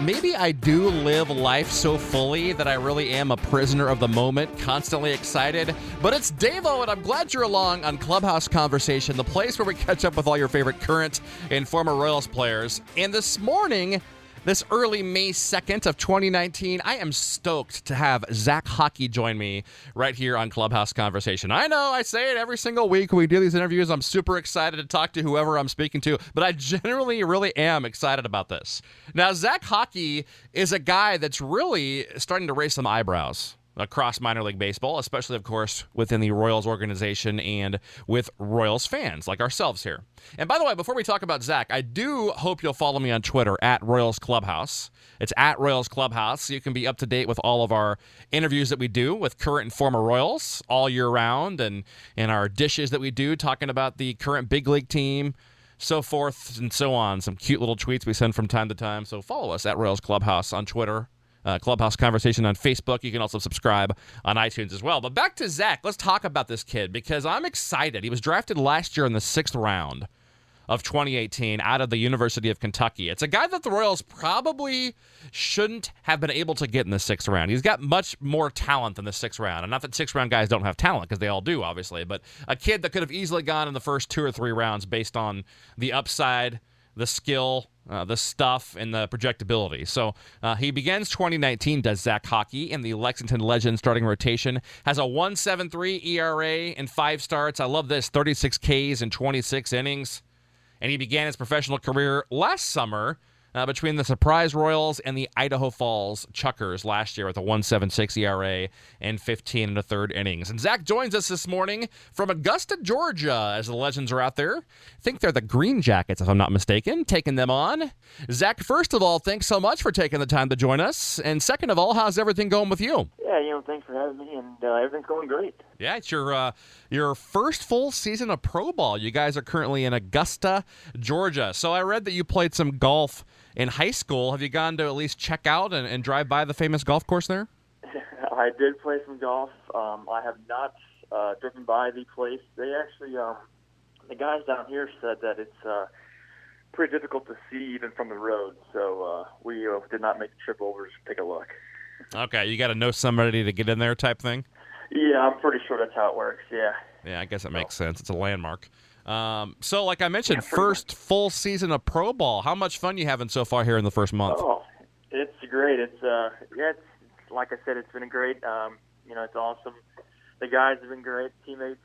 Maybe I do live life so fully that I really am a prisoner of the moment, constantly excited. But it's Davo, and I'm glad you're along on Clubhouse Conversation, the place where we catch up with all your favorite current and former Royals players. And this morning, this early May 2nd of 2019, I am stoked to have Zach Haake join me right here on Clubhouse Conversation. I know I say it every single week when we do these interviews. I'm super excited to talk to whoever I'm speaking to, but I generally really am excited about this. Now, Zach Haake is a guy that's really starting to raise some eyebrows across minor league baseball, especially, of course, within the Royals organization and with Royals fans like ourselves here. And by the way, before we talk about Zach, I do hope you'll follow me on Twitter at Royals Clubhouse. It's at Royals Clubhouse, so you can be up to date with all of our interviews that we do with current and former Royals all year round and, and our dishes that we do talking about the current big league team so forth and so on. Some cute little tweets we send from time to time. So follow us at Royals Clubhouse on Twitter uh, Clubhouse Conversation on Facebook. You can also subscribe on iTunes as well. But back to Zach. Let's talk about this kid because I'm excited. He was drafted last year in the sixth round of 2018 out of the University of Kentucky. It's a guy that the Royals probably shouldn't have been able to get in the sixth round. He's got much more talent than the sixth round. And not that sixth round guys don't have talent, because they all do, obviously, but a kid that could have easily gone in the first two or three rounds based on the upside, the skill, uh, the stuff, and the projectability. So uh, he begins 2019, does Zach Haake in the Lexington Legends starting rotation. Has a 1.73 ERA in five starts. I love this 36 Ks in 26 innings. And he began his professional career last summer uh, between the Surprise Royals and the Idaho Falls Chukars last year with a 1.76 ERA and 15 and a third innings. And Zach joins us this morning from Augusta, Georgia, as the Legends are out there. I think they're the Green Jackets, if I'm not mistaken, taking them on. Zach, first of all, thanks so much for taking the time to join us. And second of all, how's everything going with you? Yeah, you know, thanks for having me, and uh, everything's going great. Yeah, it's your uh, your first full season of pro ball. You guys are currently in Augusta, Georgia. So I read that you played some golf in high school. Have you gone to at least check out and, and drive by the famous golf course there? I did play some golf. Um, I have not uh, driven by the place. They actually, um, the guys down here said that it's uh, pretty difficult to see even from the road. So uh, we uh, did not make the trip over to take a look. Okay, you got to know somebody to get in there, type thing. Yeah, I'm pretty sure that's how it works. Yeah. Yeah, I guess it makes sense. It's a landmark. Um, so, like I mentioned, Yeah, first full season of pro ball. How much fun you having so far here in the first month? Oh, it's great. It's uh, yeah, it's, it's like I said, it's been a great. Um, you know, it's awesome. The guys have been great, teammates,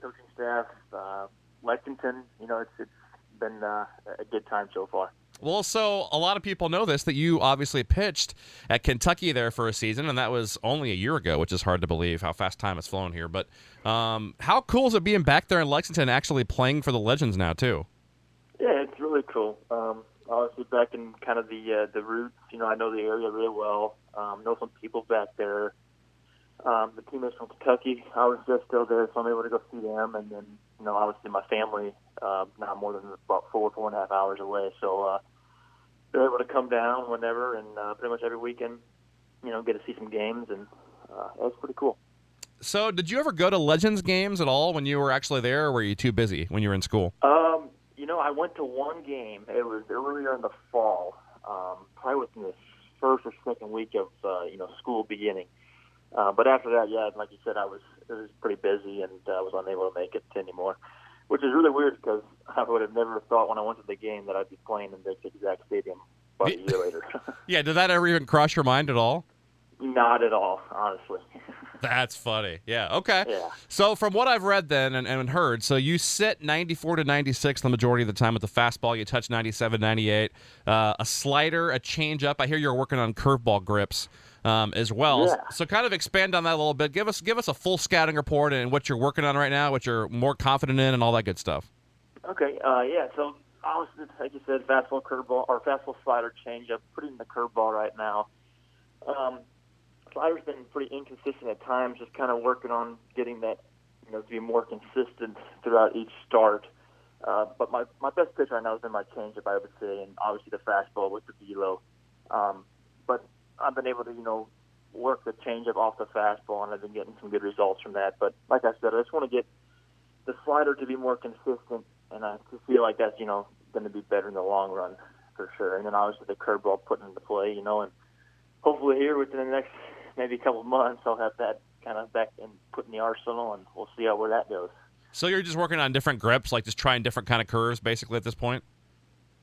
coaching staff, uh, Lexington. You know, it's it's been uh, a good time so far. Well, so a lot of people know this that you obviously pitched at Kentucky there for a season, and that was only a year ago, which is hard to believe how fast time has flown here. But um, how cool is it being back there in Lexington, actually playing for the Legends now too? Yeah, it's really cool. Um, obviously, back in kind of the uh, the roots, you know, I know the area really well. Um, know some people back there. Um, the teammates from Kentucky, I was just still there, so I'm able to go see them. And then, you know, obviously my family, uh, not more than about four, four and a half hours away. So uh, they're able to come down whenever and uh, pretty much every weekend, you know, get to see some games. And uh, that's pretty cool. So, did you ever go to Legends games at all when you were actually there, or were you too busy when you were in school? Um, you know, I went to one game. It was earlier in the fall, um, probably within the first or second week of uh, you know school beginning. Uh, but after that, yeah, like you said, I was it was pretty busy and uh, was unable to make it anymore, which is really weird because I would have never thought when I went to the game that I'd be playing in this exact stadium about a year later. Yeah, did that ever even cross your mind at all? Not at all, honestly. That's funny. Yeah. Okay. Yeah. So from what I've read then and, and heard, so you sit 94 to 96 the majority of the time with the fastball. You touch 97, 98. Uh, a slider, a changeup. I hear you're working on curveball grips um, as well. Yeah. So kind of expand on that a little bit. Give us give us a full scouting report and what you're working on right now, what you're more confident in, and all that good stuff. Okay, uh, yeah. So like you said, fastball, curveball, or fastball, slider, changeup. Putting the curveball right now. Um, slider's been pretty inconsistent at times. Just kind of working on getting that, you know, to be more consistent throughout each start. Uh, but my my best pitch right now has been my changeup, I would say, and obviously the fastball with the velo. Um, but I've been able to, you know, work the changeup off the fastball, and I've been getting some good results from that. But like I said, I just want to get the slider to be more consistent, and I feel like that's, you know, going to be better in the long run for sure. And then obviously the curveball put into play, you know, and hopefully here within the next maybe a couple of months, I'll have that kind of back and put in the arsenal, and we'll see how where that goes. So you're just working on different grips, like just trying different kind of curves, basically at this point.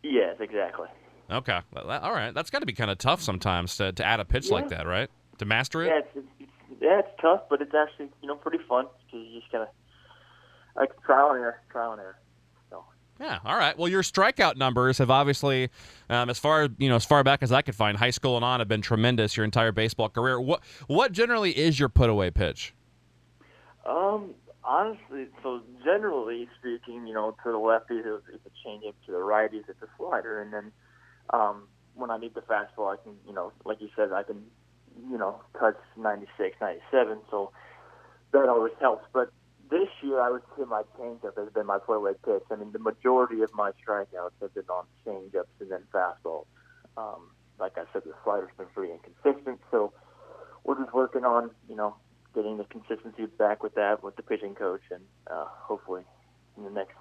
Yes, exactly. Okay, all right. That's got to be kind of tough sometimes to, to add a pitch Yeah. like that, right? To master it. Yeah, it's, it's, yeah, it's tough, but it's actually you know pretty fun because you just kind of like trial and error, trial and error. Yeah. All right. Well, your strikeout numbers have obviously, um, as far you know, as far back as I could find, high school and on, have been tremendous your entire baseball career. What what generally is your put away pitch? Um, honestly, so generally speaking, you know, to the lefties it's it's a changeup, to the righties it's a slider, and then um, when I need the fastball, I can, you know, like you said, I can, you know, touch 96, 97, so that always helps. But year, I would say my changeup has been my play leg pitch. I mean, the majority of my strikeouts have been on changeups and then fastballs. Um, like I said, the slider's been pretty inconsistent, so we're just working on, you know, getting the consistency back with that with the pitching coach, and uh, hopefully in the next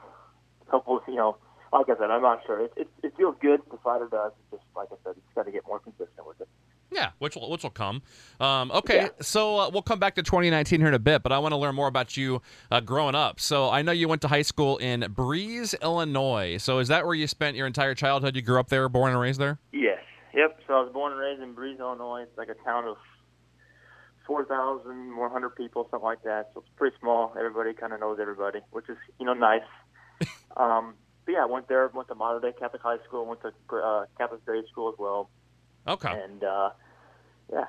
couple, you know, like I said, I'm not sure. It, it, it feels good. The slider does. It's just like I said, it's got to get more consistent with it. Yeah, which will which will come. Um, okay, Yeah. so uh, we'll come back to 2019 here in a bit, but I want to learn more about you uh, growing up. So I know you went to high school in Breese, Illinois. So is that where you spent your entire childhood? You grew up there, born and raised there? Yes. Yep. So I was born and raised in Breese, Illinois. It's like a town of 4,100 people, something like that. So it's pretty small. Everybody kind of knows everybody, which is, you know, nice. um, but yeah, I went there, went to Mater Dei Catholic High School, went to uh, Catholic grade school as well. Okay. And, uh, yeah.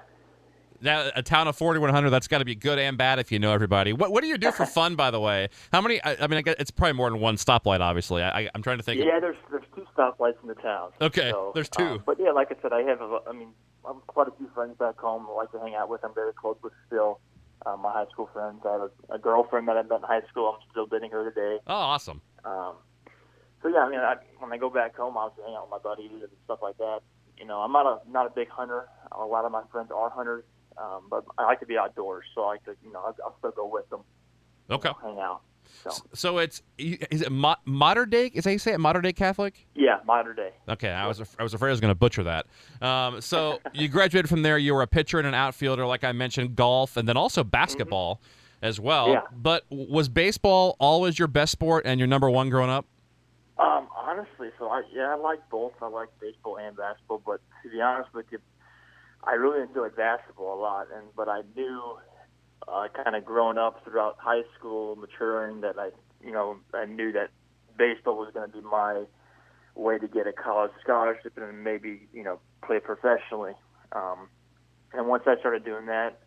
Now, a town of 4,100, that's got to be good and bad if you know everybody. What What do you do for fun, by the way? How many? I, I mean, I guess it's probably more than one stoplight, obviously. I, I'm trying to think. Yeah, there's there's two stoplights in the town. Okay, so, there's two. uh, but yeah, like I said, I have. A, I mean, I have quite a few friends back home. I like to hang out with. I'm very close with still. Uh, my high school friends. I have a, a girlfriend that I met in high school. I'm still dating her today. Oh, awesome. Um, so yeah, I mean, I, when I go back home, I'll hang out with my buddies and stuff like that. You know, I'm not a not a big hunter. A lot of my friends are hunters, um, but I like to be outdoors, so I like to, you know, I'll, I'll still go with them. you Okay. know, hang out. So So it's is it mo- modern day? Is that you say it? Modern day Catholic? yeah, modern day. Okay, I was I was afraid I was going to butcher that. Um, so you graduated from there. You were a pitcher and an outfielder, like I mentioned, golf, and then also basketball as well. Mm-hmm. Yeah. But was baseball always your best sport and your number one growing up? Um, honestly, so I yeah, I like both. I like baseball and basketball, but to be honest with you, I really enjoyed basketball a lot. And but I knew, uh, kind of growing up throughout high school, maturing, that I you know I knew that baseball was going to be my way to get a college scholarship and maybe you know play professionally. Um, and once I started doing that,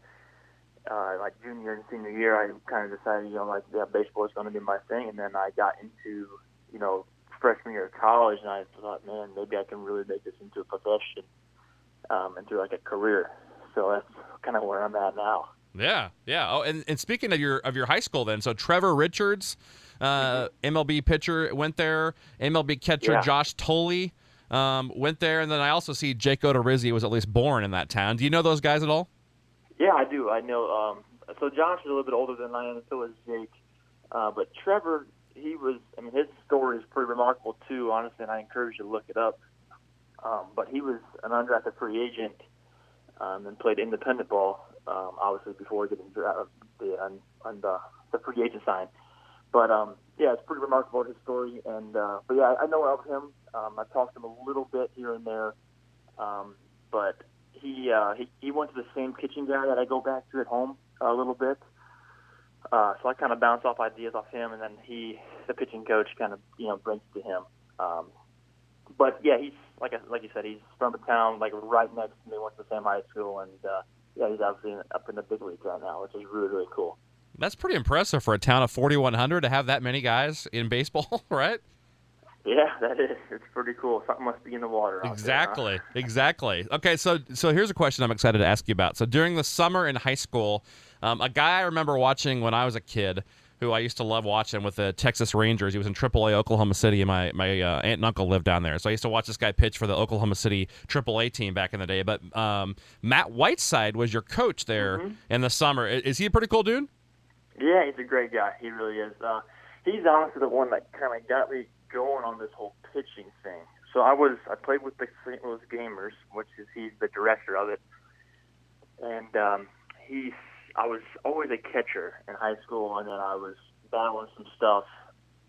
uh, like junior and senior year, I kind of decided, you know, like yeah, baseball is going to be my thing. And then I got into, you know, freshman year of college, and I thought, man, maybe I can really make this into a profession um, and do like a career. So that's kind of where I'm at now. Yeah, yeah. Oh, and, and speaking of your of your high school, then, so Trevor Richards, uh, MLB pitcher, went there. MLB catcher Yeah. Josh Tolley um, went there, and then I also see Jake Odorizzi was at least born in that town. Do you know those guys at all? Yeah, I do. I know. Um, so Josh is a little bit older than I am, and so is Jake. Uh, but Trevor, he was. I mean, his story is pretty remarkable too, honestly, and I encourage you to look it up. Um, but he was an undrafted free agent um, and played independent ball, um, obviously before getting dra- the on, on the, the free agent sign. But um, yeah, it's pretty remarkable his story. And uh, but yeah, I know of him. Um, I talked to him a little bit here and there. Um, but he, uh, he he went to the same kitchen guy that I go back to at home a little bit. Uh, so I kind of bounce off ideas off him, and then he, the pitching coach, kind of you know brings it to him. Um, but yeah, he's like I, like you said, he's from the town, like right next to me. Went to the same high school, and uh, yeah, he's obviously up in the big leagues right now, which is really really cool. That's pretty impressive for a town of 4,100 to have that many guys in baseball, right? Yeah, that is. It's pretty cool. Something must be in the water. Exactly. There, huh? Exactly. Okay, so so here's a question I'm excited to ask you about. So during the summer in high school, um, a guy I remember watching when I was a kid, who I used to love watching with the Texas Rangers. He was in AAA Oklahoma City, and my my uh, aunt and uncle lived down there. So I used to watch this guy pitch for the Oklahoma City AAA team back in the day. But um, Matt Whiteside was your coach there Mhm. in the summer. I- Is he a pretty cool dude? Yeah, he's a great guy. He really is. Uh, he's honestly the one that kind of got me going on this whole pitching thing. So I was I played with the St. Louis Gamers, which is he's the director of it, and um, he's I was always a catcher in high school, and then I was battling some stuff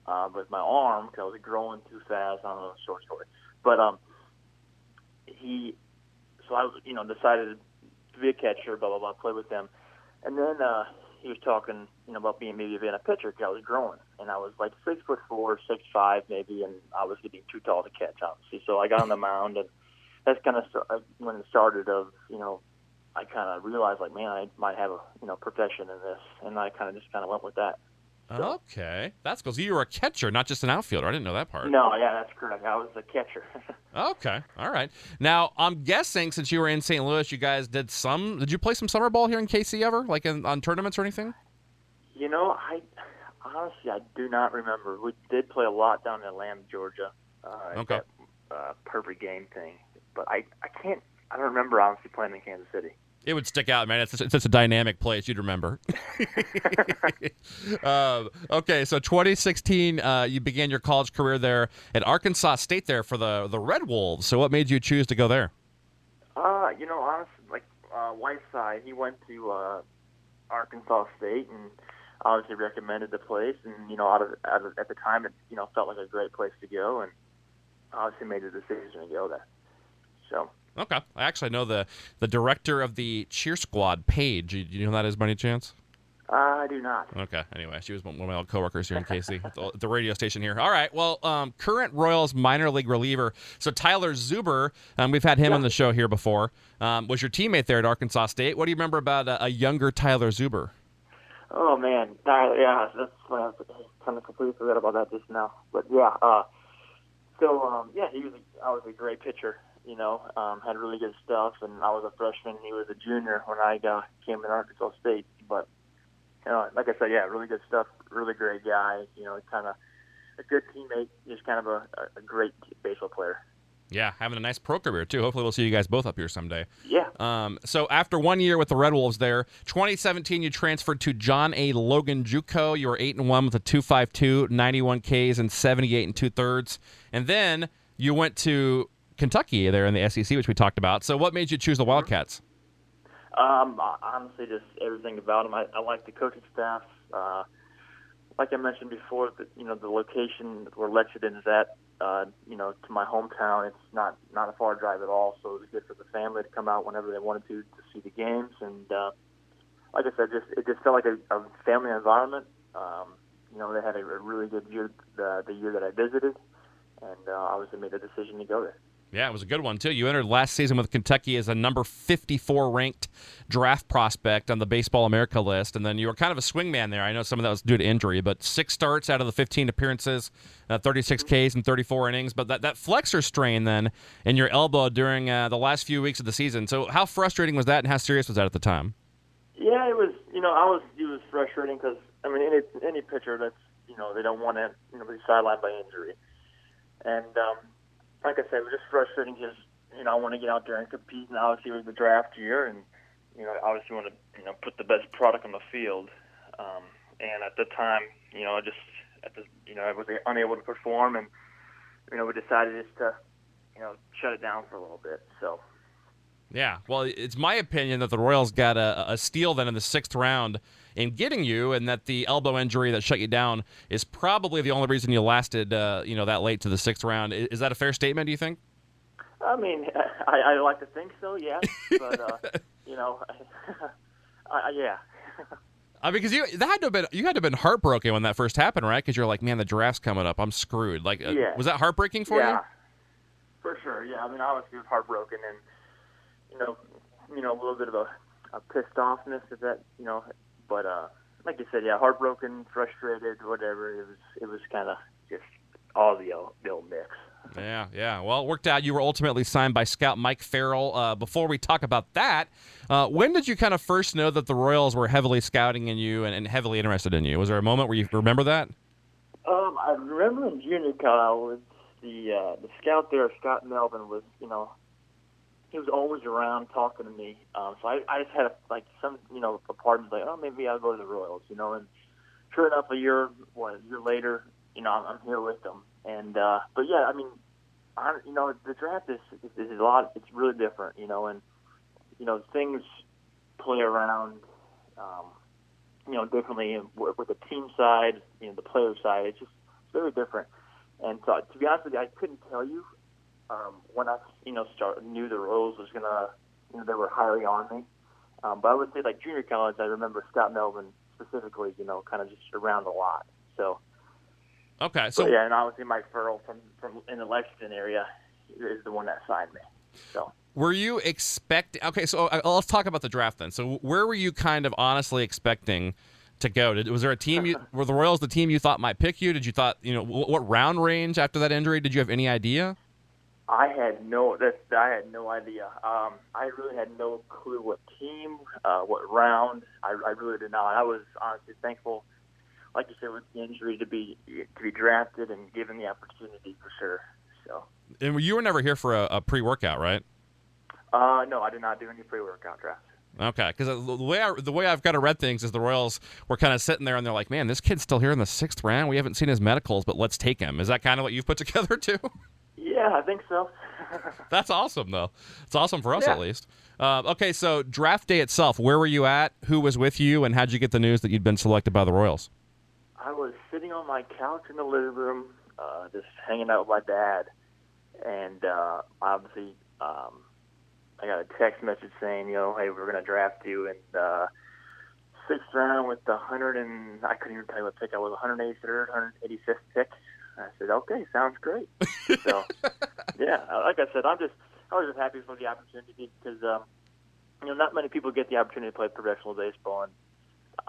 uh, with my arm because I was growing too fast. I don't know, short story, but um, he so I you know decided to be a catcher, blah blah blah, play with them, and then uh, he was talking you know about being maybe being a pitcher because I was growing, and I was like six foot four, six five maybe, and I was getting too tall to catch, obviously. So I got on the mound, and that's kind of uh, when it started. Of you know, I kind of realized like, man, I might have a you know profession in this, and I kind of just kind of went with that. So- Okay, that's cool. So you were a catcher, not just an outfielder. I didn't know that part. No, yeah, that's correct. I was a catcher. Okay, all right. Now I'm guessing since you were in St. Louis, you guys did some. Did you play some summer ball here in KC ever, like in, on tournaments or anything? you know, I honestly I do not remember. We did play a lot down in Atlanta, Georgia. Uh, Okay. That, uh, perfect game thing, but I I can't. I don't remember honestly playing in Kansas City. It would stick out, man. It's it's such a dynamic place. You'd remember. um, okay, so 2016, uh, you began your college career there at Arkansas State there for the the Red Wolves. So what made you choose to go there? Uh, you know, honestly, like uh, Whiteside, he went to uh, Arkansas State and obviously recommended the place, and you know, out of, out of at the time, it you know felt like a great place to go, and obviously made the decision to go there. So Okay, I actually know the the director of the cheer squad, Paige. You, you know who that is by any chance? uh, I do not. Okay. Anyway, she was one of my old coworkers here in KC at the, the radio station here. All right. Well, um, current Royals minor league reliever. So Tyler Zuber, um, we've had him Yeah. on the show here before. Um, was your teammate there at Arkansas State? What do you remember about a, a younger Tyler Zuber? Oh man, Tyler, yeah, that's what I kind of completely forgot about that just now. But yeah, uh, so um, yeah, he was. A, I was a great pitcher. You know, um, had really good stuff, and I was a freshman. He was a junior when I got came to Arkansas State. But you know, like I said, yeah, really good stuff. Really great guy. You know, kind of a good teammate. Just kind of a, a great baseball player. Yeah, having a nice pro career too. Hopefully, we'll see you guys both up here someday. Yeah. Um, so after one year with the Red Wolves, there, 2017, you transferred to John A. Logan JUCO. You were eight and one with a 2.52, 91 Ks, and 78 and two thirds. And then you went to Kentucky there in the SEC, which we talked about. So what made you choose the Wildcats? Um, uh, honestly, just everything about him. I, I like the coaching staff. Uh, like I mentioned before, the, you know, the location where Lexington is at, uh, you know, to my hometown, it's not not a far drive at all. So it was good for the family to come out whenever they wanted to to see the games. And uh, like I said, just it just felt like a, a family environment. Um, you know, they had a, really good year the, the year that I visited, and uh, obviously made the decision to go there. Yeah, it was a good one too. You entered last season with Kentucky as a number 54 ranked draft prospect on the Baseball America list, and then you were kind of a swingman there. I know some of that was due to injury, but six starts out of the 15 appearances, uh, 36 Ks and 34 innings. But that, that flexor strain then in your elbow during uh, the last few weeks of the season. So how frustrating was that, and how serious was that at the time? Yeah, it was. You know, I was. It was frustrating because I mean, any any pitcher that's you know they don't want to you know be sidelined by injury, and um, like I said, it was just frustrating because you know I want to get out there and compete, and obviously it was the draft year, and you know obviously want to you know put the best product on the field, um, and at the time, you know, I just at the you know I was unable to perform, and you know we decided just to you know shut it down for a little bit. So Yeah, well, it's my opinion that the Royals got a, a steal then in the sixth round in getting you, and that the elbow injury that shut you down is probably the only reason you lasted, uh, you know, that late to the sixth round. Is that a fair statement? Do you think? I mean, I, I like to think so, Yeah, but uh, you know, I, I, yeah. I mean, because you that had to have been you had to have been heartbroken when that first happened, right? Because you're like, man, the draft's coming up, I'm screwed. Like, uh, Yeah. was that heartbreaking for yeah, you? for sure. Yeah, I mean, obviously, it was heartbroken, and you know, you know, a little bit of a, a pissed offness of that, you know, but uh, like you said, yeah, heartbroken, frustrated, whatever. It was, it was kind of just all the old, the old mix. Yeah, yeah. Well, it worked out. You were ultimately signed by Scout Mike Farrell. Uh, before we talk about that, uh, when did you kind of first know that the Royals were heavily scouting in you and, and, heavily interested in you? Was there a moment where you remember that? Um, I remember in junior college, the uh, the scout there, Scott Melvin, was you know he was always around talking to me. Um, so I, I just had a, like some you know a part of like oh maybe I'll go to the Royals, you know. And sure enough, a year what a year later, you know I'm, I'm here with them. And uh, but yeah, I mean I, you know, the draft is, is, is a lot. It's really different, you know, and you know things play around, um, you know, differently with, with the team side, you know, the player side. It's just it's very different. And so, to be honest with you, I couldn't tell you um, when I, you know, start knew the Royals was gonna, you know, they were hiring on me. Um, but I would say, like junior college, I remember Scott Melvin specifically, you know, kind of just around a lot. So Okay, so yeah, and obviously Mike Farrell from from in the Lexington area is the one that signed me. So. Were you expecting? Okay, so uh, let's talk about the draft then. So where were you kind of honestly expecting to go? Did, was there a team? You, were the Royals the team you thought might pick you? Did you thought you know what, what round range after that injury? Did you have any idea? I had no. That's I had no idea. Um, I really had no clue what team, uh, what round. I, I really did not. I was honestly thankful like you said, with the injury to be to be drafted and given the opportunity for sure. So. And you were never here for a, a pre-workout, right? Uh, no, I did not do any pre-workout drafts. Okay, because the way I, the way I've got to read things is the Royals were kind of sitting there and they're like, "Man, this kid's still here in the sixth round. We haven't seen his medicals, but let's take him." Is that kind of what you've put together too? Yeah, I think so. That's awesome, though. It's awesome for us yeah. at least. Uh, okay, so draft day itself, where were you at? Who was with you, and how'd you get the news that you'd been selected by the Royals? I was sitting on my couch in the living room, uh, just hanging out with my dad, and uh, obviously um, I got a text message saying, you know, hey, we're going to draft you in uh, sixth round with the hundred and I couldn't even tell you what pick I was, 183rd, 185th pick. I said, okay, sounds great. so, yeah, like I said, I'm just I was just happy for the opportunity because um, you know not many people get the opportunity to play professional baseball, and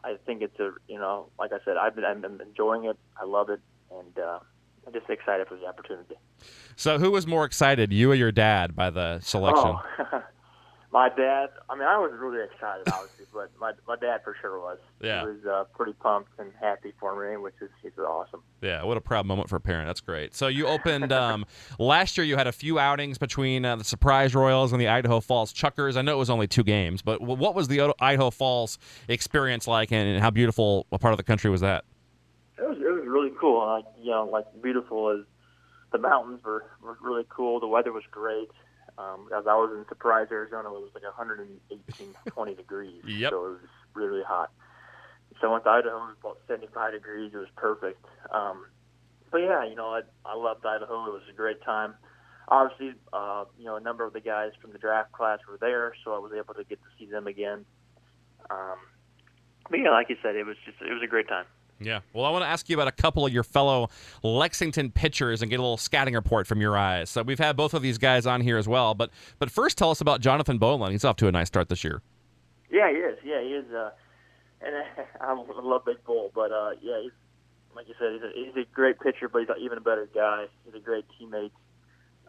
I think it's a you know, like I said, I've been I'm enjoying it. I love it, and uh, I'm just excited for the opportunity. So, who was more excited, you or your dad, by the selection? Oh. my dad. I mean, I was really excited, obviously, but my my dad for sure was. Yeah, he was uh, pretty pumped and happy for me, which is is awesome. Yeah, what a proud moment for a parent. That's great. So you opened um, last year. You had a few outings between uh, the Surprise Royals and the Idaho Falls Chukars. I know it was only two games, but what was the Idaho Falls experience like, and how beautiful a part of the country was that? It was it was really cool. Like you know, like beautiful as the mountains were, were really cool. The weather was great. Um, as I was in Surprise, Arizona, it was like 118, 20 degrees. Yep. So it was really, hot. So I went to Idaho, it was about 75 degrees. It was perfect. Um, but yeah, you know, I, I loved Idaho. It was a great time. Obviously, uh, you know, a number of the guys from the draft class were there, so I was able to get to see them again. Um, but yeah, like you said, it was just it was a great time. Yeah. Well, I want to ask you about a couple of your fellow Lexington pitchers and get a little scouting report from your eyes. So we've had both of these guys on here as well, but but first, tell us about Jonathan Bowlan. He's off to a nice start this year. Yeah, he is. Yeah, he is. Uh, and I'm a little Big Bull, but uh, yeah, he's like you said, he's a, he's a great pitcher, but he's even a better guy. He's a great teammate.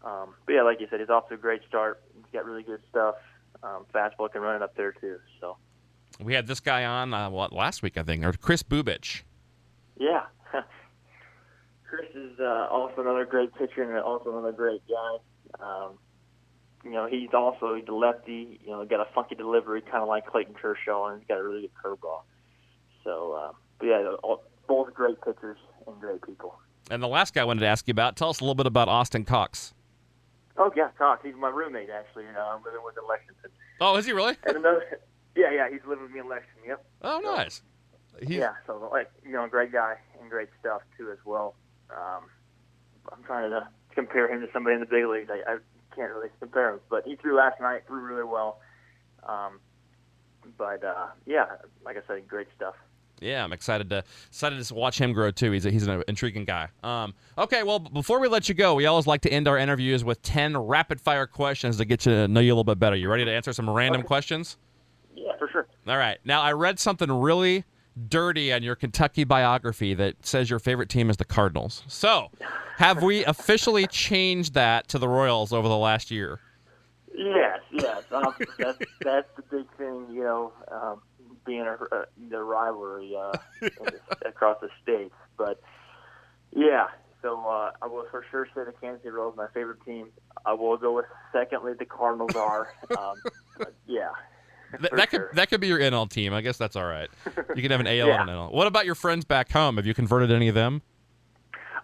Um, but yeah, like you said, he's off to a great start. He's got really good stuff. Um, fastball can run it up there too. So we had this guy on uh, what last week, I think, or Kris Bubic. Yeah. Kris is uh, also another great pitcher and also another great guy. Um, you know, he's also he's a lefty. You know, got a funky delivery, kind of like Clayton Kershaw, and he's got a really good curveball. So, uh, but yeah, all, both great pitchers and great people. And the last guy I wanted to ask you about, tell us a little bit about Austin Cox. Oh yeah, Cox. He's my roommate actually. You know, I'm living with in Lexington. Oh, is he really? and another, yeah, yeah, he's living with me in Lexington. Yep. Oh, so, nice. He's, yeah, so like you know, great guy and great stuff too as well. Um, I'm trying to compare him to somebody in the big leagues. I, I can't really compare him, but he threw last night, threw really well. Um, but uh, yeah, like I said, great stuff. Yeah, I'm excited to excited to watch him grow too. He's a, he's an intriguing guy. Um, okay, well, before we let you go, we always like to end our interviews with ten rapid fire questions to get you to know you a little bit better. You ready to answer some random okay. questions? Yeah, for sure. All right. Now, I read something really dirty on your Kentucky biography that says your favorite team is the Cardinals. So, have we officially changed that to the Royals over the last year? Yes, yes. Um, that's that's the big thing, you know, um, being a, a the rivalry uh, across the states. But yeah, so uh, I will for sure say the Kansas City Royals my favorite team. I will go with secondly the Cardinals are. Um, yeah. Th- that sure. could that could be your NL team. I guess that's all right. You can have an AL Yeah. and an NL. What about your friends back home? Have you converted any of them?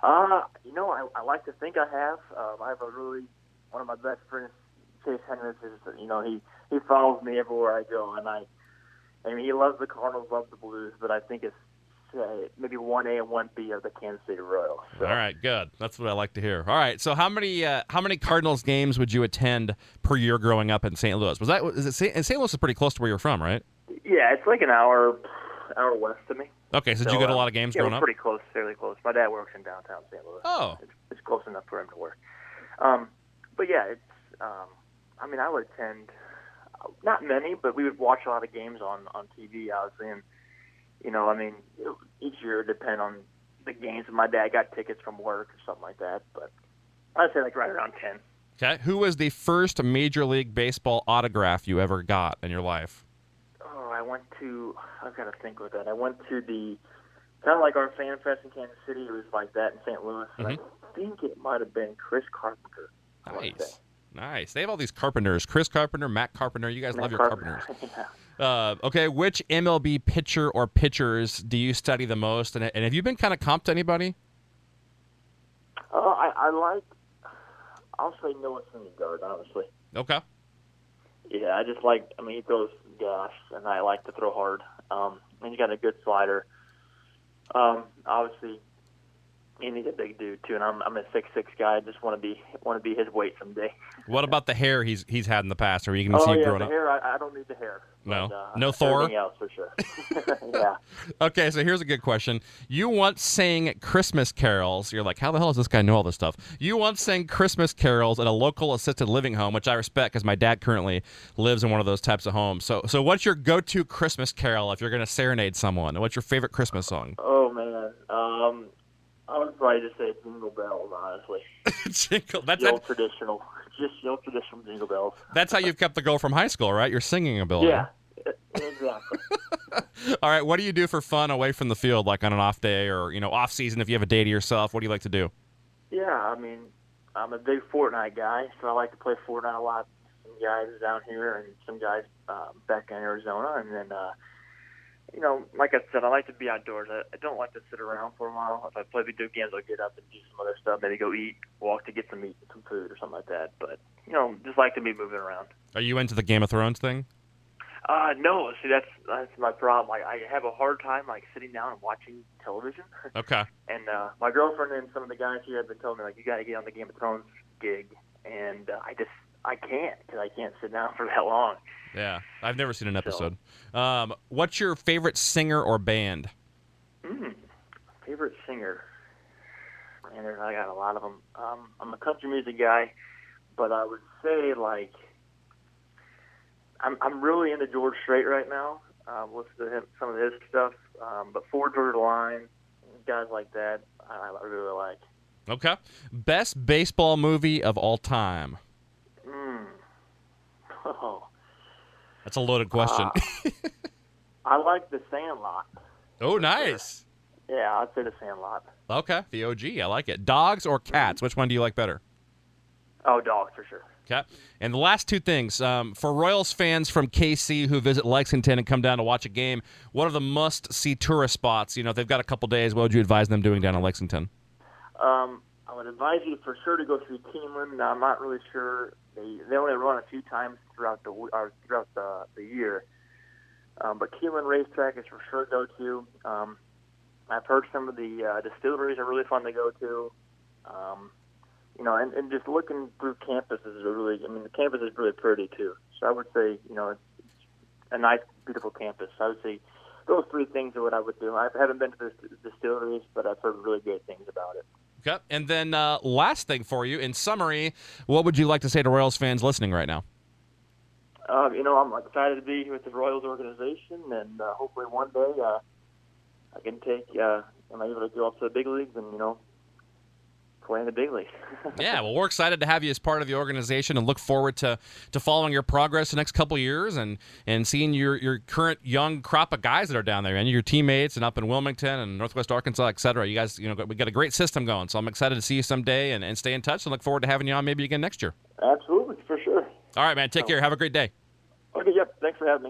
Uh, you know, I, I like to think I have. Um, I have a really one of my best friends, Chase Henry. Is you know he he follows me everywhere I go, and I, I mean he loves the Cardinals, loves the Blues, but I think it's uh, maybe one A and one B of the Kansas City Royals. So, All right, good. That's what I like to hear. All right, so how many uh, how many Cardinals games would you attend per year growing up in St. Louis? Was that is it St. St. Louis is pretty close to where you're from, right? Yeah, it's like an hour hour west of me. Okay, so did you go to a uh, lot of games yeah, growing up? pretty close, fairly close. My dad works in downtown St. Louis. Oh, it's, it's close enough for him to work. Um, but yeah, it's. Um, I mean, I would attend not many, but we would watch a lot of games on on TV. Obviously, and you know, I mean, each year depend on the games. My dad got tickets from work or something like that, but I'd say like right around ten. okay. Who was the first Major League Baseball autograph you ever got in your life? Oh, I went to. I've got to think with that. I went to the kind of like our fan fest in Kansas City. It was like that in St. Louis. And I mm-hmm. think it might have been Chris Carpenter. I. Nice, nice. They have all these Carpenters: Chris Carpenter, Matt Carpenter. You guys Matt love your Carpenter. Carpenters. yeah. Uh, okay, which MLB pitcher or pitchers do you study the most? And, and have you been kind of comped to anybody? Oh, I, I like. I'll say Noah Syndergaard, honestly. Okay. Yeah, I just like. I mean, he throws gas, and I like to throw hard. Um, and he's got a good slider. Um, obviously, he's a big dude too. And I'm I'm a six six guy. I just want to be want to be his weight someday. What about the hair he's he's had in the past? Are you going to see oh him yeah, growing the up? hair. I, I don't need the hair. No? But, uh, No Thor? Everything else for sure. yeah. Okay, so here's a good question. You once sang Christmas carols. You're like, how the hell does this guy know all this stuff? You once sang Christmas carols at a local assisted living home, which I respect because my dad currently lives in one of those types of homes. So, so what's your go-to Christmas carol if you're going to serenade someone? What's your favorite Christmas song? Oh man. Um, I would probably just say Jingle Bells. Honestly, Jingle. That's old traditional, just the old traditional Jingle Bells. That's how you've kept the girl from high school, right? Your singing ability. Yeah. Exactly. All right. What do you do for fun away from the field, like on an off day or you know off season? If you have a day to yourself, what do you like to do? Yeah, I mean, I'm a big Fortnite guy, so I like to play Fortnite a lot. Some guys down here and some guys uh, back in Arizona, and then, uh, you know, like I said, I like to be outdoors. I, I don't like to sit around for a while. If I play video games, I'll get up and do some other stuff. Maybe go eat, walk to get some meat, some food, or something like that. But you know, just like to be moving around. Are you into the Game of Thrones thing? Uh, no, see, that's that's my problem. Like, I have a hard time like sitting down and watching television. Okay. And uh, my girlfriend and some of the guys here have been telling me like you got to get on the Game of Thrones gig, and uh, I just I can't because I can't sit down for that long. Yeah, I've never seen an episode. Um, what's your favorite singer or band? Mm, favorite singer? Man, there's, I got a lot of them. Um, I'm a country music guy, but I would say like I'm I'm really into George Strait right now. Um, listen to him, some of his stuff, um, but Florida Georgia Line, guys like that, I, I really like. Okay. Best baseball movie of all time. Oh. That's a loaded question. Uh, I like the Sandlot. oh, nice. Yeah, I'd say the Sandlot. Okay, the OG. I like it. Dogs or cats? Which one do you like better? Oh, dogs for sure. Okay. And the last two things um, for Royals fans from KC who visit Lexington and come down to watch a game, what are the must-see tourist spots? You know, if they've got a couple days, what would you advise them doing down in Lexington? Um, I would advise you for sure to go through Keeneland. I'm not really sure they they only run a few times throughout the or throughout the the year. Um, but Keeneland Racetrack is for sure go to. Um, I've heard some of the uh, distilleries are really fun to go to. Um, you know, and, and just looking through campus is really. I mean, the campus is really pretty too. So I would say, you know, it's a nice, beautiful campus. I would say those three things are what I would do. I haven't been to the distilleries, but I've heard really great things about it. Okay. And then uh, last thing for you, in summary, what would you like to say to Royals fans listening right now? Um, you know, I'm excited to be here with the Royals organization, and uh, hopefully one day, uh, I can take. Uh, I able to go up to the big leagues and you know play in the big leagues? yeah, well, we're excited to have you as part of the organization and look forward to to following your progress the next couple years and and seeing your your current young crop of guys that are down there and your teammates and up in Wilmington and Northwest Arkansas, et cetera. You guys, you know, we got a great system going, so I'm excited to see you someday and, and stay in touch and look forward to having you on maybe again next year. Absolutely, for sure. All right, man. Take oh. care. Have a great day. Okay. Yep. Thanks for having me.